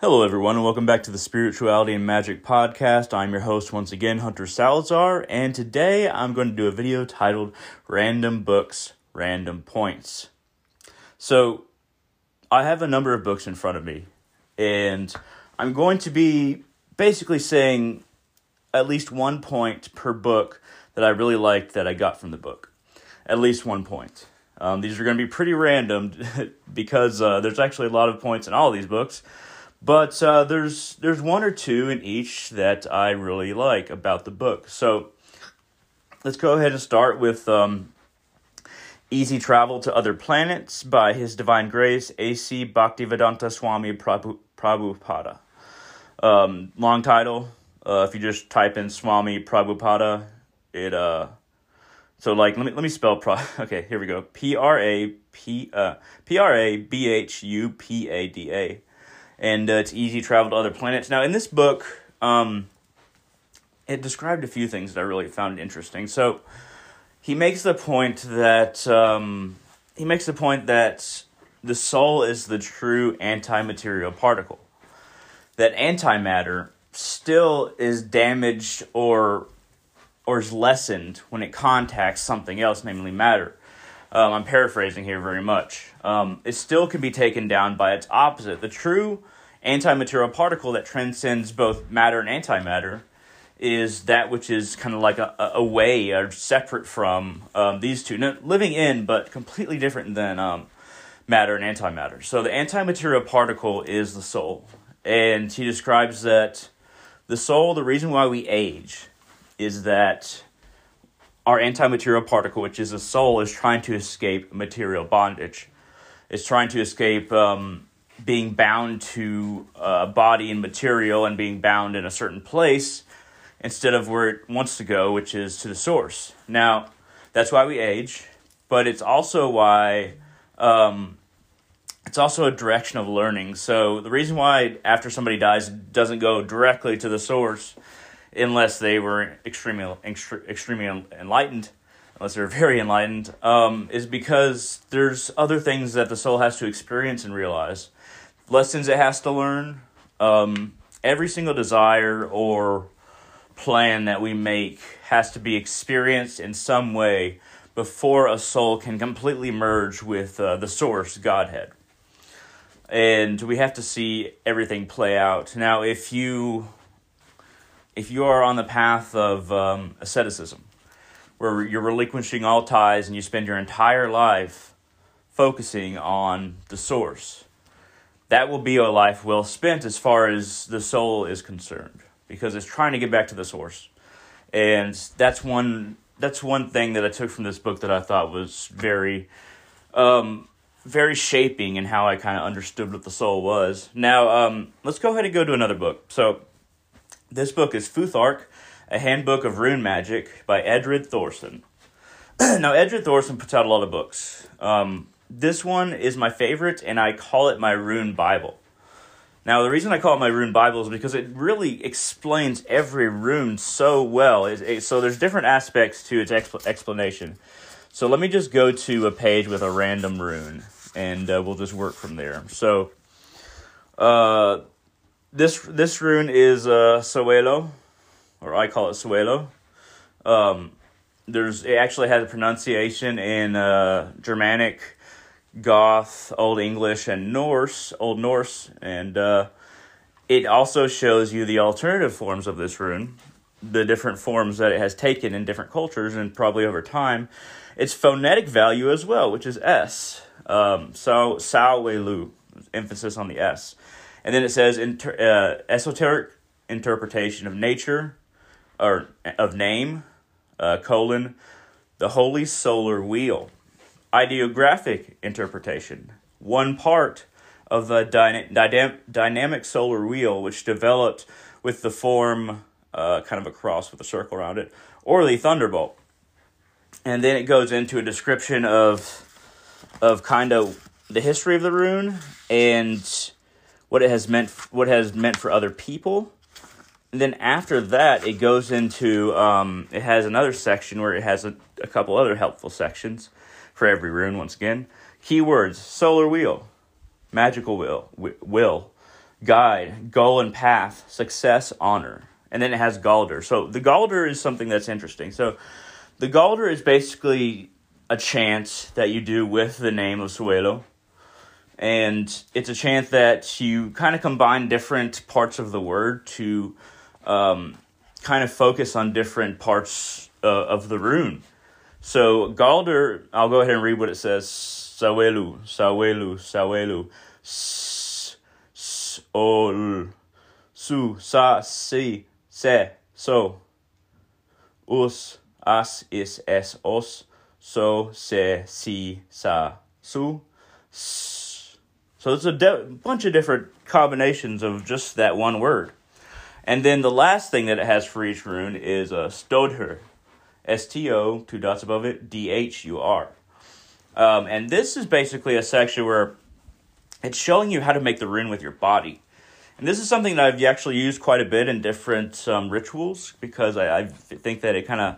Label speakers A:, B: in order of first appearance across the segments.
A: Hello, everyone, and welcome back to the Spirituality and Magic Podcast. I'm your host once again, Hunter Salazar, and today I'm going to do a video titled Random Books, Random Points. So, I have a number of books in front of me, and I'm going to be basically saying at least one point per book that I really liked that I got from the book. At least one point. Um, these are going to be pretty random because uh, there's actually a lot of points in all of these books. But uh, there's there's one or two in each that I really like about the book. So let's go ahead and start with um, Easy Travel to Other Planets by His Divine Grace A.C. Bhaktivedanta Swami Prabhu, Prabhupada. Um, long title. Uh, if you just type in Swami Prabhupada, it uh. So like let me let me spell pro. Okay, here we go. P R A P uh P R A B H U P A D A and uh, it's easy travel to other planets. Now, in this book, um, it described a few things that I really found interesting. So, he makes the point that um, he makes the point that the soul is the true anti-material particle. That antimatter still is damaged or or is lessened when it contacts something else, namely matter. Um, I'm paraphrasing here very much. Um, it still can be taken down by its opposite. The true antimaterial particle that transcends both matter and antimatter is that which is kind of like a, a way or separate from um, these two, no, living in but completely different than um, matter and antimatter. So the antimaterial particle is the soul, and he describes that the soul, the reason why we age, is that our antimaterial particle, which is the soul, is trying to escape material bondage. It's trying to escape um, being bound to a body and material and being bound in a certain place instead of where it wants to go, which is to the source. Now, that's why we age, but it's also why um, it's also a direction of learning. So the reason why after somebody dies doesn't go directly to the source unless they were extremely extremely enlightened, unless they're very enlightened, um, is because there's other things that the soul has to experience and realize, lessons it has to learn. Um, every single desire or plan that we make has to be experienced in some way before a soul can completely merge with uh, the source, Godhead. And we have to see everything play out. Now, if you if you are on the path of um, asceticism, where you're relinquishing all ties and you spend your entire life focusing on the source, that will be a life well spent as far as the soul is concerned, because it's trying to get back to the source. And that's one that's one thing that I took from this book that I thought was very um, very shaping in how I kind of understood what the soul was. Now, um, let's go ahead and go to another book. So, this book is Futhark, A Handbook of Rune Magic by Edred Thorsson. now, Edred Thorsson puts out a lot of books. Um, this one is my favorite, and I call it my Rune Bible. Now, the reason I call it my Rune Bible is because it really explains every rune so well. It, it, so, there's different aspects to its expl- explanation. So, let me just go to a page with a random rune, and uh, we'll just work from there. So, uh, this this rune is uh, Sawelo, or I call it Sawelo. Um, there's it actually has a pronunciation in uh, Germanic, Goth, Old English, and Norse, Old Norse, and uh, it also shows you the alternative forms of this rune, the different forms that it has taken in different cultures and probably over time. Its phonetic value as well, which is S. Um, so Sawelu, emphasis on the S. And then it says inter, uh, esoteric interpretation of nature or of name, uh, colon, the holy solar wheel. Ideographic interpretation, one part of the dyna- dynam- dynamic solar wheel, which developed with the form uh, kind of a cross with a circle around it, or the thunderbolt. And then it goes into a description of of kind of the history of the rune and what it has meant what has meant for other people. And then after that, it goes into um, it has another section where it has a, a couple other helpful sections for every rune. Once again, keywords: solar wheel, magical will, will, guide, goal and path, success, honor. And then it has Galdr. So the Galdr is something that's interesting. So the Galdr is basically a chant that you do with the name of Suelo. And it's a chant that you kind of combine different parts of the word to um, kind of focus on different parts uh, of the rune. So Galdr, I'll go ahead and read what it says. Sawelu, Sawelu, Sawelu, S, S, Ol, Su, Sa, Si, Se, So, Us, As, Is, Es, Os, So, Se, Si, Sa, Su, S. So it's a de- bunch of different combinations of just that one word. And then the last thing that it has for each rune is a Stodhur. S T O, two dots above it, D H U R. Um, and this is basically a section where it's showing you how to make the rune with your body. And this is something that I've actually used quite a bit in different um, rituals because I, I think that it kind of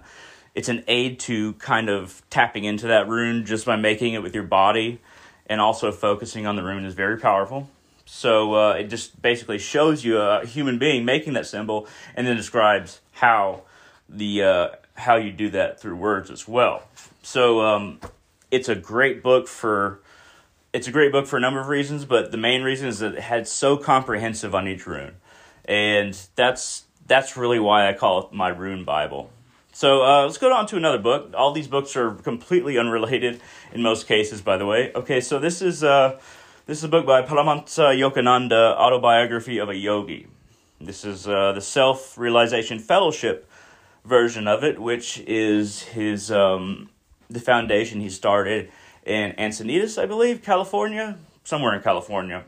A: it's an aid to kind of tapping into that rune just by making it with your body and also focusing on the rune is very powerful. So uh, it just basically shows you a human being making that symbol and then describes how the uh, how you do that through words as well. So um, it's a great book for it's a great book for a number of reasons, but the main reason is that it had so comprehensive on each rune, and that's that's really why I call it my rune Bible. So uh, let's go on to another book. All these books are completely unrelated in most cases, by the way. Okay, so this is uh, this is a book by Paramahansa Yogananda, Autobiography of a Yogi. This is uh, the Self Realization Fellowship version of it, which is his um, the foundation he started in Encinitas, I believe, California, somewhere in California.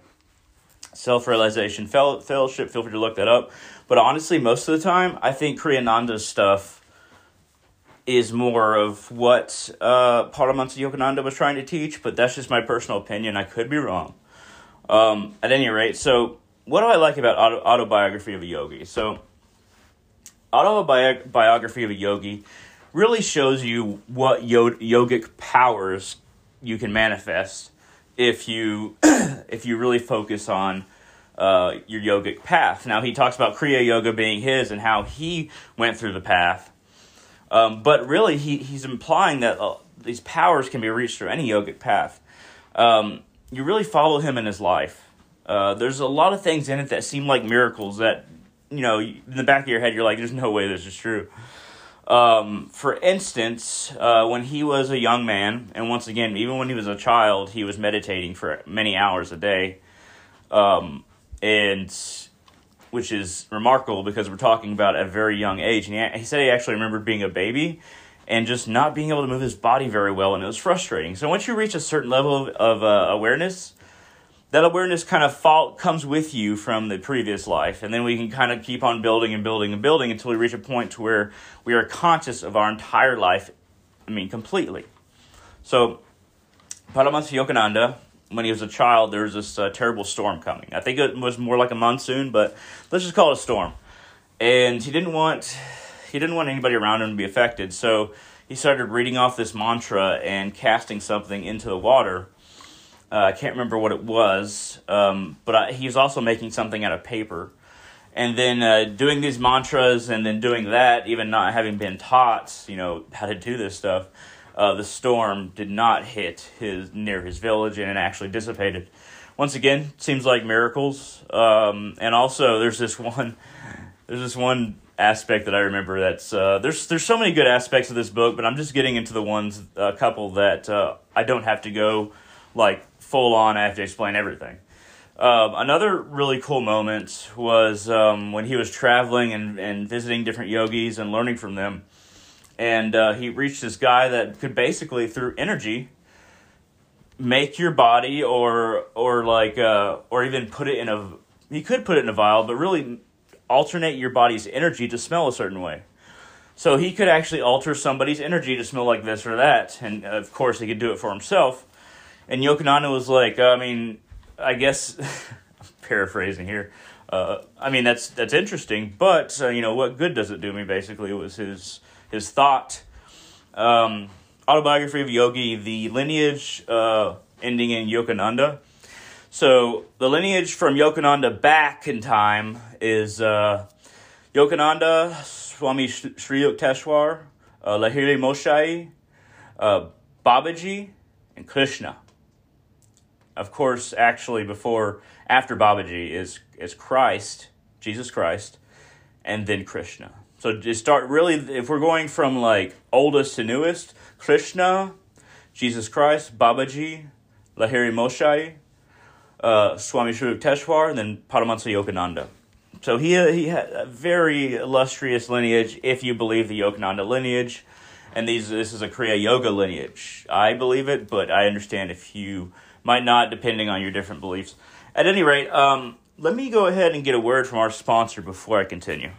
A: Self Realization Fellowship. Feel free to look that up. But honestly, most of the time, I think Kriyananda's stuff is more of what uh, Paramahansa Yogananda was trying to teach, but that's just my personal opinion. I could be wrong. Um, at any rate, so what do I like about auto- autobiography of a yogi? So autobiography of a yogi really shows you what yogic powers you can manifest if you if you really focus on uh, your yogic path. Now he talks about Kriya Yoga being his and how he went through the path, um, but really he he's implying that uh, these powers can be reached through any yogic path. Um, you really follow him in his life. Uh, there's a lot of things in it that seem like miracles that you know, in the back of your head, you're like, there's no way this is true. Um, for instance, uh, when he was a young man, and once again, even when he was a child, he was meditating for many hours a day, um, and which is remarkable because we're talking about a very young age. And he, he said he actually remembered being a baby and just not being able to move his body very well, and it was frustrating. So once you reach a certain level of, of uh, awareness, that awareness kind of fall, comes with you from the previous life and then we can kind of keep on building and building and building until we reach a point to where we are conscious of our entire life i mean completely so paramahansa yogananda when he was a child there was this uh, terrible storm coming. I think it was more like a monsoon but let's just call it a storm. And he didn't want he didn't want anybody around him to be affected. So he started reading off this mantra and casting something into the water. Uh, I can't remember what it was, um, but I, he was also making something out of paper. And then uh, doing these mantras and then doing that, even not having been taught, you know, how to do this stuff, uh, the storm did not hit his near his village and it actually dissipated. Once again, seems like miracles. Um, and also, there's this one, there's this one aspect that I remember. That's uh, there's there's so many good aspects of this book, but I'm just getting into the ones a couple that uh, I don't have to go like full on. I have to explain everything. Um, another really cool moment was um, when he was traveling and, and visiting different yogis and learning from them. And uh, he reached this guy that could basically, through energy, make your body or or like uh, or even put it in a he could put it in a vial, but really alternate your body's energy to smell a certain way. So he could actually alter somebody's energy to smell like this or that, and of course he could do it for himself. And Yogananda was like, I mean, I guess, paraphrasing here. Uh, I mean, that's that's interesting, but uh, you know, what good does it do me? Basically, was his his thought. Um, autobiography of Yogi, the lineage uh, ending in Yogananda. So the lineage from Yogananda back in time is uh, Yogananda, Swami Sri Yukteswar, uh, Lahiri Mahasaya, uh, Babaji, and Krishna. Of course, actually, before after Babaji is is Christ, Jesus Christ, and then Krishna. So to start really, if we're going from like oldest to newest, Krishna, Jesus Christ, Babaji, Lahiri Mahasaya, uh, Swami Yukteswar, and then Paramahansa Yogananda. So he he had a very illustrious lineage, if you believe the Yogananda lineage, and these this is a Kriya Yoga lineage. I believe it, but I understand if you might not, depending on your different beliefs. At any rate, um, let me go ahead and get a word from our sponsor before I continue.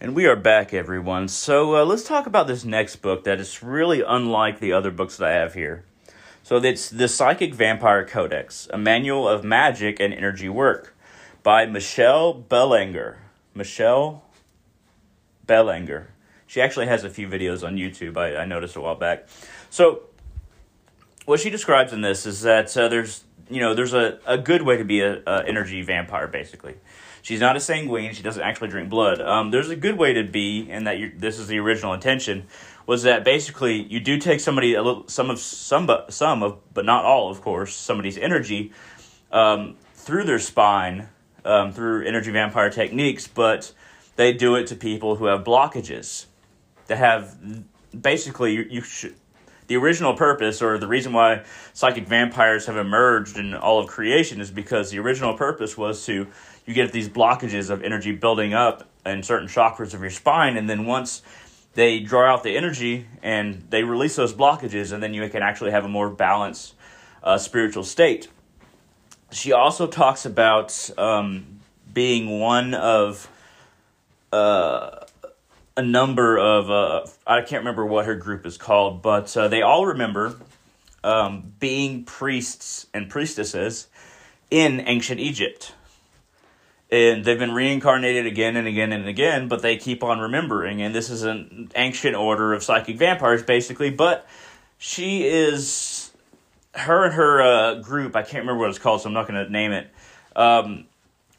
A: And we are back, everyone. So uh, let's talk about this next book that is really unlike the other books that I have here. So it's The Psychic Vampire Codex, a manual of magic and energy work by Michelle Belanger. Michelle Belanger. She actually has a few videos on YouTube, I, I noticed a while back. So what she describes in this is that uh, there's you know there's a, a good way to be a, a, energy vampire basically she's not a sanguine. She doesn't actually drink blood. Um, there's a good way to be and that this is the original intention was that basically you do take somebody a little some of some but some of but not all of course somebody's energy um, through their spine um, through energy vampire techniques but they do it to people who have blockages that have basically you, you should the original purpose or the reason why psychic vampires have emerged in all of creation is because the original purpose was to you get these blockages of energy building up in certain chakras of your spine and then once they draw out the energy and they release those blockages and then you can actually have a more balanced uh, spiritual state. She also talks about um, being one of uh, a number of uh, I can't remember what her group is called, but uh, they all remember um, being priests and priestesses in ancient Egypt. And they've been reincarnated again and again and again, but they keep on remembering. And this is an ancient order of psychic vampires, basically. But she is, her and her uh, group, I can't remember what it's called, so I'm not going to name it. Um,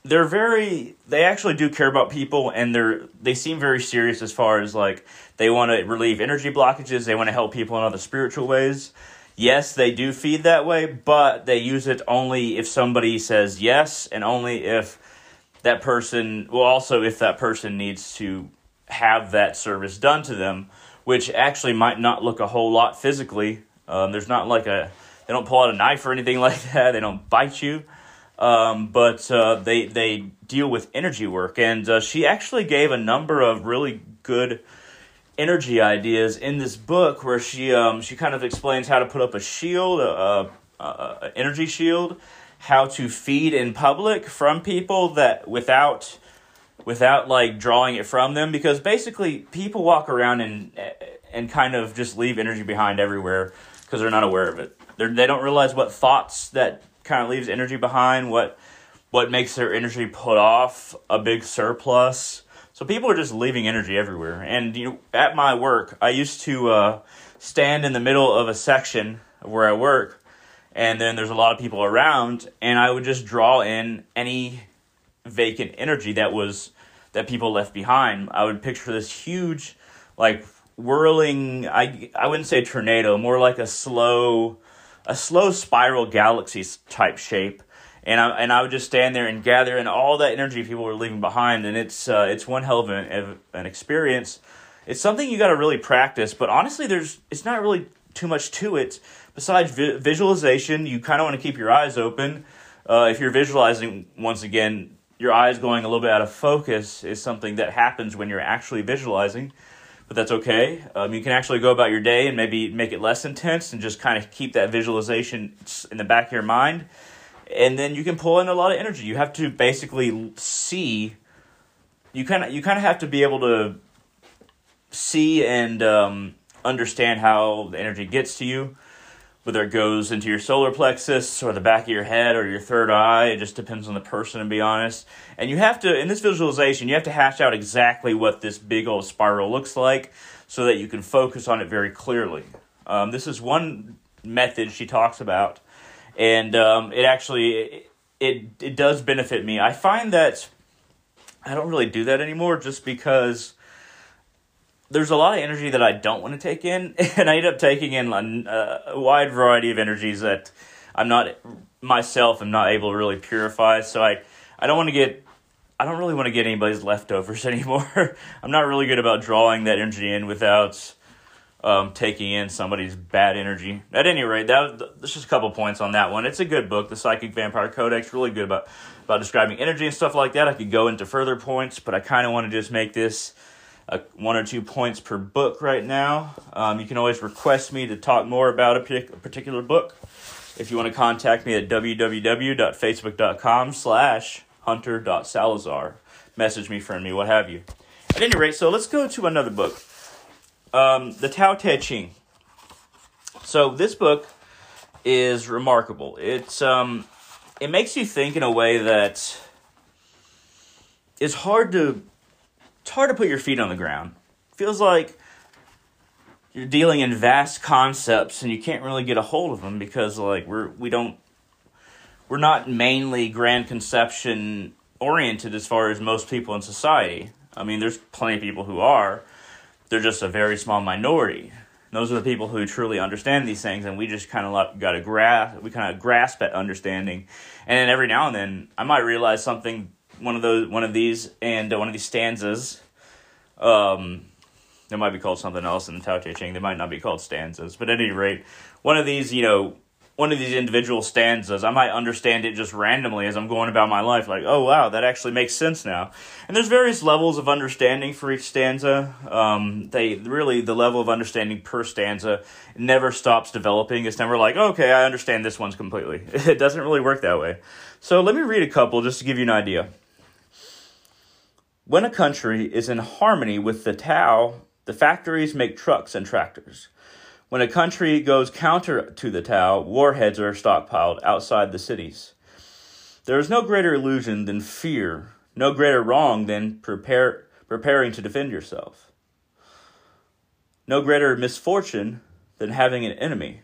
A: they're very they actually do care about people and they're they seem very serious as far as like they want to relieve energy blockages they want to help people in other spiritual ways. Yes they do feed that way but they use it only if somebody says yes and only if that person well also if that person needs to have that service done to them which actually might not look a whole lot physically. Um, there's not like a they don't pull out a knife or anything like that they don't bite you um, but uh, they they deal with energy work, and uh, she actually gave a number of really good energy ideas in this book, where she um, she kind of explains how to put up a shield, a, a, a energy shield, how to feed in public from people that without without like drawing it from them, because basically people walk around and and kind of just leave energy behind everywhere because they're not aware of it. They're, they don't realize what thoughts that kind of leaves energy behind, what what makes their energy put off a big surplus. So people are just leaving energy everywhere. And you know, at my work, I used to uh, stand in the middle of a section where I work, and then there's a lot of people around, and I would just draw in any vacant energy that was that people left behind. I would picture this huge, like whirling. I I wouldn't say tornado, more like a slow a slow spiral galaxy type shape. And I, and I would just stand there and gather in all that energy people were leaving behind, and it's uh, it's one hell of an, an experience. It's something you got to really practice, but honestly, there's it's not really too much to it. Besides vi- visualization, you kind of want to keep your eyes open. Uh, if you're visualizing, once again, your eyes going a little bit out of focus is something that happens when you're actually visualizing but that's okay. Um, you can actually go about your day and maybe make it less intense and just kind of keep that visualization in the back of your mind. And then you can pull in a lot of energy. You have to basically see. You kind of you kind of have to be able to see and um, understand how the energy gets to you whether it goes into your solar plexus or the back of your head or your third eye. It just depends on the person, to be honest. And you have to, in this visualization, you have to hash out exactly what this big old spiral looks like so that you can focus on it very clearly. Um, this is one method she talks about. and um, it actually it, it it does benefit me. I find that I don't really do that anymore, just because there's a lot of energy that I don't want to take in, and I end up taking in a, a wide variety of energies that I'm not myself I'm not able to really purify. So I I don't want to get I don't really want to get anybody's leftovers anymore. I'm not really good about drawing that energy in without um, taking in somebody's bad energy. At any rate, that that's just a couple points on that one. It's a good book, The Psychic Vampire Codex. Really good about about describing energy and stuff like that. I could go into further points, but I kind of want to just make this a, one or two points per book right now. Um, you can always request me to talk more about a, a particular book. If you want to contact me at www.facebook.com slash hunter.salazar. Message me, friend me, what have you. At any rate, so let's go to another book. Um, the Tao Te Ching. So this book is remarkable. It's um, it makes you think in a way that it's hard to it's hard to put your feet on the ground. feels like you're dealing in vast concepts and you can't really get a hold of them because like we're we don't we're not mainly grand conception oriented as far as most people in society. I mean, there's plenty of people who are. They're just a very small minority. Those are the people who truly understand these things, and we just kind of got to grasp. We kind of grasp at understanding, and then every now and then, I might realize something. One of those, one of these, and uh, one of these stanzas. Um, they might be called something else in the Tao Te Ching. They might not be called stanzas, but at any rate, one of these, you know, one of these individual stanzas, I might understand it just randomly as I'm going about my life, like, oh wow, that actually makes sense now. And there's various levels of understanding for each stanza. Um, they really the level of understanding per stanza never stops developing. It's never like, okay, I understand this one's completely. It doesn't really work that way. So let me read a couple just to give you an idea. When a country is in harmony with the Tao, the factories make trucks and tractors. When a country goes counter to the Tao, warheads are stockpiled outside the cities. There is no greater illusion than fear, no greater wrong than prepare, preparing to defend yourself, no greater misfortune than having an enemy.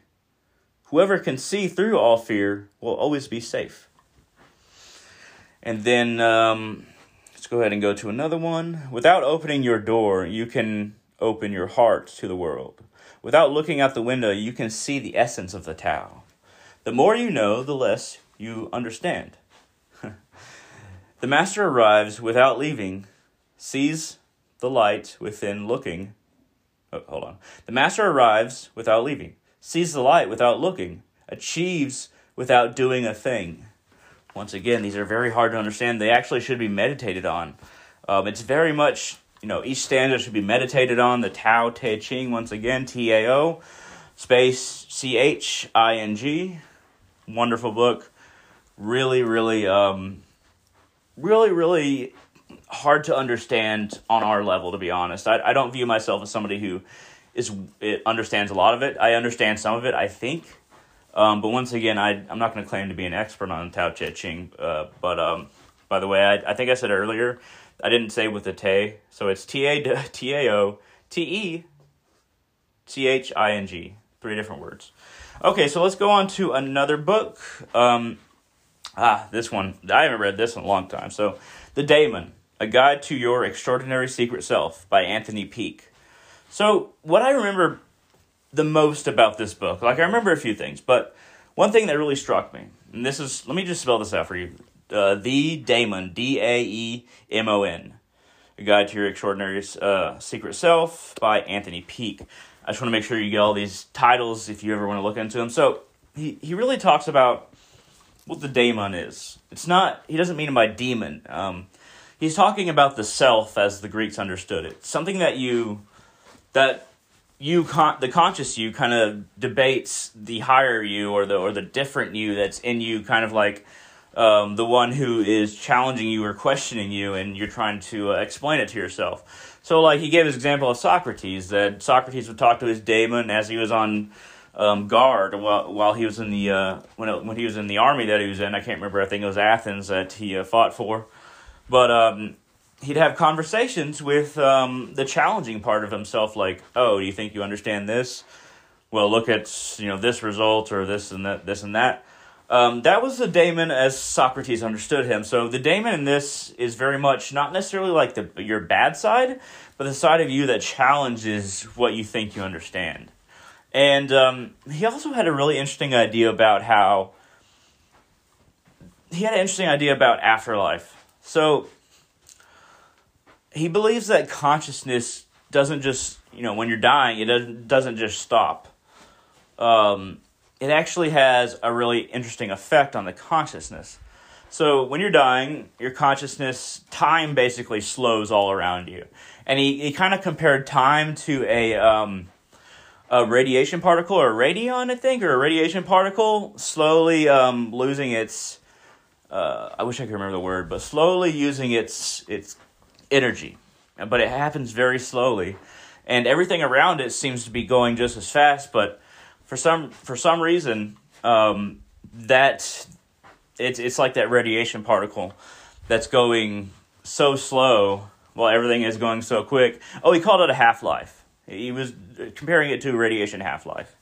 A: Whoever can see through all fear will always be safe. And then um, let's go ahead and go to another one. Without opening your door, you can open your heart to the world. Without looking out the window, you can see the essence of the Tao. The more you know, the less you understand. the master arrives without leaving, sees the light within looking. Oh, hold on. The master arrives without leaving, sees the light without looking, achieves without doing a thing. Once again, these are very hard to understand. They actually should be meditated on. Um, it's very much you know, each stanza should be meditated on. The Tao Te Ching, once again, T A O, space C H I N G. Wonderful book. Really, really, um, really, really hard to understand on our level, to be honest. I, I don't view myself as somebody who is it understands a lot of it. I understand some of it, I think. Um, but once again, I, I'm not going to claim to be an expert on Tao Te Ching. Uh, but um, by the way, I, I think I said earlier I didn't say with a T, so it's T A T A O T E C H I N G. Three different words. Okay, so let's go on to another book. Um, ah, this one I haven't read this in a long time. So, The Daemon: A Guide to Your Extraordinary Secret Self by Anthony Peake. So, what I remember the most about this book, like I remember a few things, but one thing that really struck me, and this is, let me just spell this out for you uh, The Daemon, D A E M O N. A Guide to Your Extraordinary uh, Secret Self by Anthony Peake. I just want to make sure you get all these titles if you ever want to look into them. So he, he really talks about what the daemon is. It's not, he doesn't mean by demon. Um, he's talking about the self as the Greeks understood it. Something that you, that you, con- the conscious you kind of debates the higher you or the, or the different you that's in you kind of like, um, the one who is challenging you or questioning you, and you're trying to uh, explain it to yourself. So, like he gave his example of Socrates, that Socrates would talk to his daemon as he was on um, guard while while he was in the uh, when it, when he was in the army that he was in. I can't remember. I think it was Athens that he uh, fought for, but um, he'd have conversations with um, the challenging part of himself, like, "Oh, do you think you understand this? Well, look at you know this result or this and that, this and that." Um, that was the daemon as Socrates understood him. So the daemon in this is very much not necessarily like the your bad side, but the side of you that challenges what you think you understand. And um, he also had a really interesting idea about how he had an interesting idea about afterlife. So he believes that consciousness doesn't just you know when you're dying it doesn't doesn't just stop. Um, it actually has a really interesting effect on the consciousness. So when you're dying, your consciousness, time basically slows all around you. And he, he kind of compared time to a, um, a radiation particle or a radion, I think, or a radiation particle slowly um, losing its, uh, I wish I could remember the word, but slowly using its, its energy. But it happens very slowly. And everything around it seems to be going just as fast, but for some for some reason um, that it's it's like that radiation particle that's going so slow while everything is going so quick. Oh, he called it a half life. He was comparing it to radiation half life.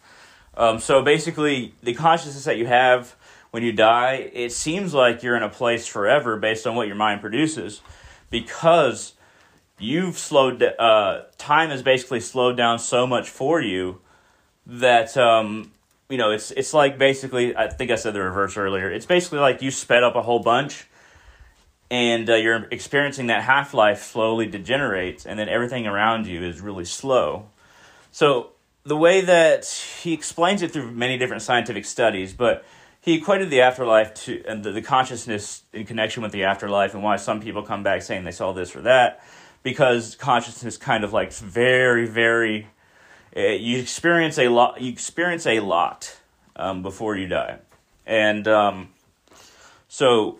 A: Um, so basically, the consciousness that you have when you die, it seems like you're in a place forever based on what your mind produces, because you've slowed. Uh, time has basically slowed down so much for you that um, you know it's it's like basically I think I said the reverse earlier. It's basically like you sped up a whole bunch, and uh, you're experiencing that half life slowly degenerates, and then everything around you is really slow. So the way that he explains it through many different scientific studies, but he equated the afterlife to and the, the consciousness in connection with the afterlife and why some people come back saying they saw this or that because consciousness kind of like very very uh, you experience a lot. You experience a lot um, before you die, and um, so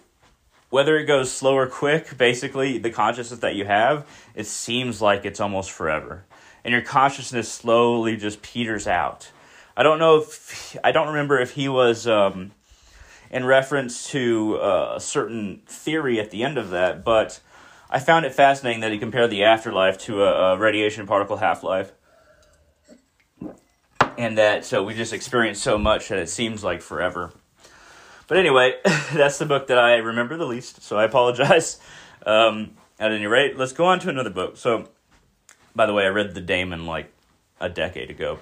A: whether it goes slow or quick, basically the consciousness that you have, it seems like it's almost forever, and your consciousness slowly just peters out. I don't know if I don't remember if he was um, in reference to uh, a certain theory at the end of that, but I found it fascinating that he compared the afterlife to a, a radiation particle half life and that so we just experience so much that it seems like forever. But anyway, that's the book that I remember the least, so I apologize. Um, at any rate, let's go on to another book. So, by the way, I read The Daemon like a decade ago.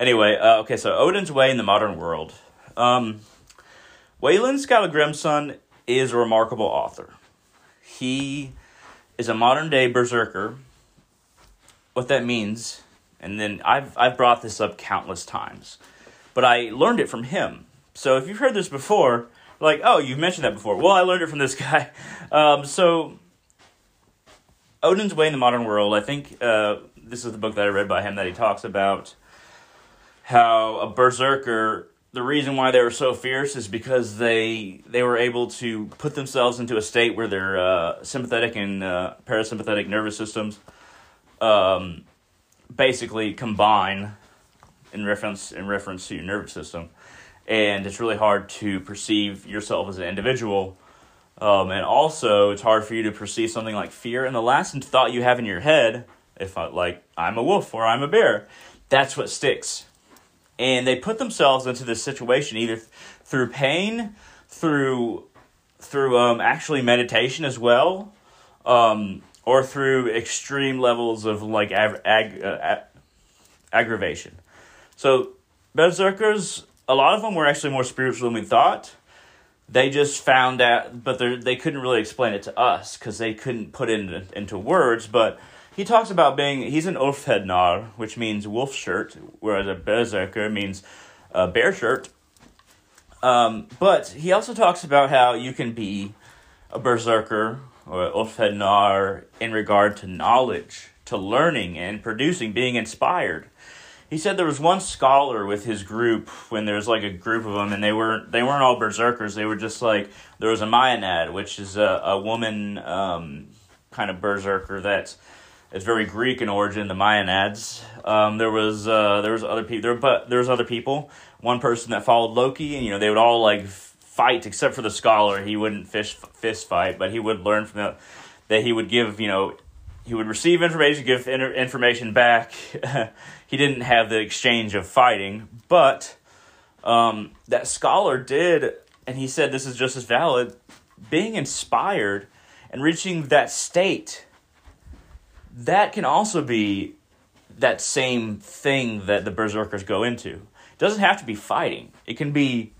A: Anyway, uh, okay, so Odin's Way in the Modern World. Um, Wayland Skallagrimsson is a remarkable author. He is a modern day berserker. What that means and then I've I've brought this up countless times, but I learned it from him. So if you've heard this before, like oh you've mentioned that before. Well, I learned it from this guy. Um, so Odin's Way in the Modern World. I think uh, this is the book that I read by him that he talks about how a berserker. The reason why they were so fierce is because they they were able to put themselves into a state where their uh, sympathetic and uh, parasympathetic nervous systems um, basically combine in reference in reference to your nervous system, and it's really hard to perceive yourself as an individual. Um, and also, it's hard for you to perceive something like fear. And the last thought you have in your head, if I, like I'm a wolf or I'm a bear, that's what sticks. And they put themselves into this situation either th- through pain, through through um, actually meditation as well, um, or through extreme levels of like ag- ag- uh, aggravation. So berserkers, a lot of them were actually more spiritual than we thought. They just found out, but they couldn't really explain it to us because they couldn't put it into, into words. But he talks about being he's an Ulfhednar, which means wolf shirt, whereas a berserker means uh, bear shirt. Um, but he also talks about how you can be a berserker or Ulfhednar in regard to knowledge, to learning and producing, being inspired. He said there was one scholar with his group when there was like a group of them, and they weren't they weren't all berserkers. They were just like there was a Maenad, which is a a woman um, kind of berserker that's it's very Greek in origin. The Maenads. Um, there was uh, there was other people but there was other people. One person that followed Loki, and you know they would all like fight except for the scholar. He wouldn't fish, fist fight, but he would learn from that. That he would give, you know, he would receive information, give information back. he didn't have the exchange of fighting, but um, that scholar did and he said this is just as valid, being inspired and reaching that state, that can also be that same thing that the berserkers go into. It doesn't have to be fighting. It can be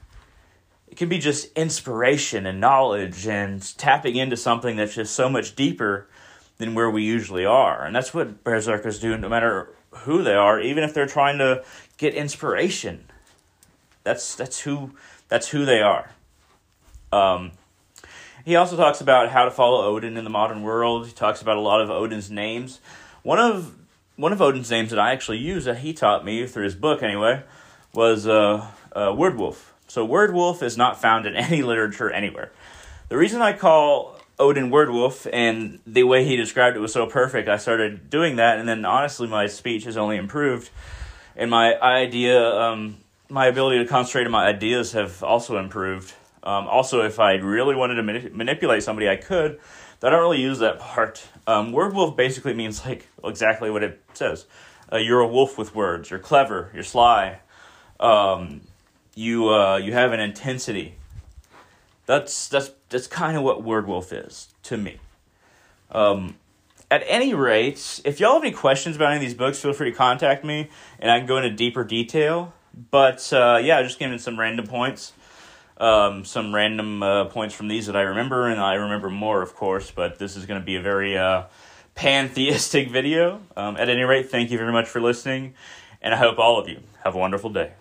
A: it can be just inspiration and knowledge and tapping into something that's just so much deeper than where we usually are. And that's what berserkers do no matter who they are, even if they're trying to get inspiration. That's that's who that's who they are. Um, he also talks about how to follow Odin in the modern world. He talks about a lot of Odin's names. One of one of Odin's names that I actually use that he taught me through his book anyway was uh, uh, Wordwolf. So word wolf is not found in any literature anywhere. The reason I call Odin word wolf and the way he described it was so perfect, I started doing that, and then honestly, my speech has only improved, and my idea, um, my ability to concentrate on my ideas have also improved. Um, also, if I really wanted to mani- manipulate somebody, I could. But I don't really use that part. Um, word wolf basically means like exactly what it says. Uh, you're a wolf with words. You're clever. You're sly. Um, you uh, you have an intensity. That's that's that's kind of what word wolf is to me. Um, at any rate, if y'all have any questions about any of these books, feel free to contact me, and I can go into deeper detail. But uh, yeah, just giving some random points um, some random uh, points from these that I remember, and I remember more, of course, but this is going to be a very uh, pantheistic video. Um, at any rate, thank you very much for listening, and I hope all of you have a wonderful day.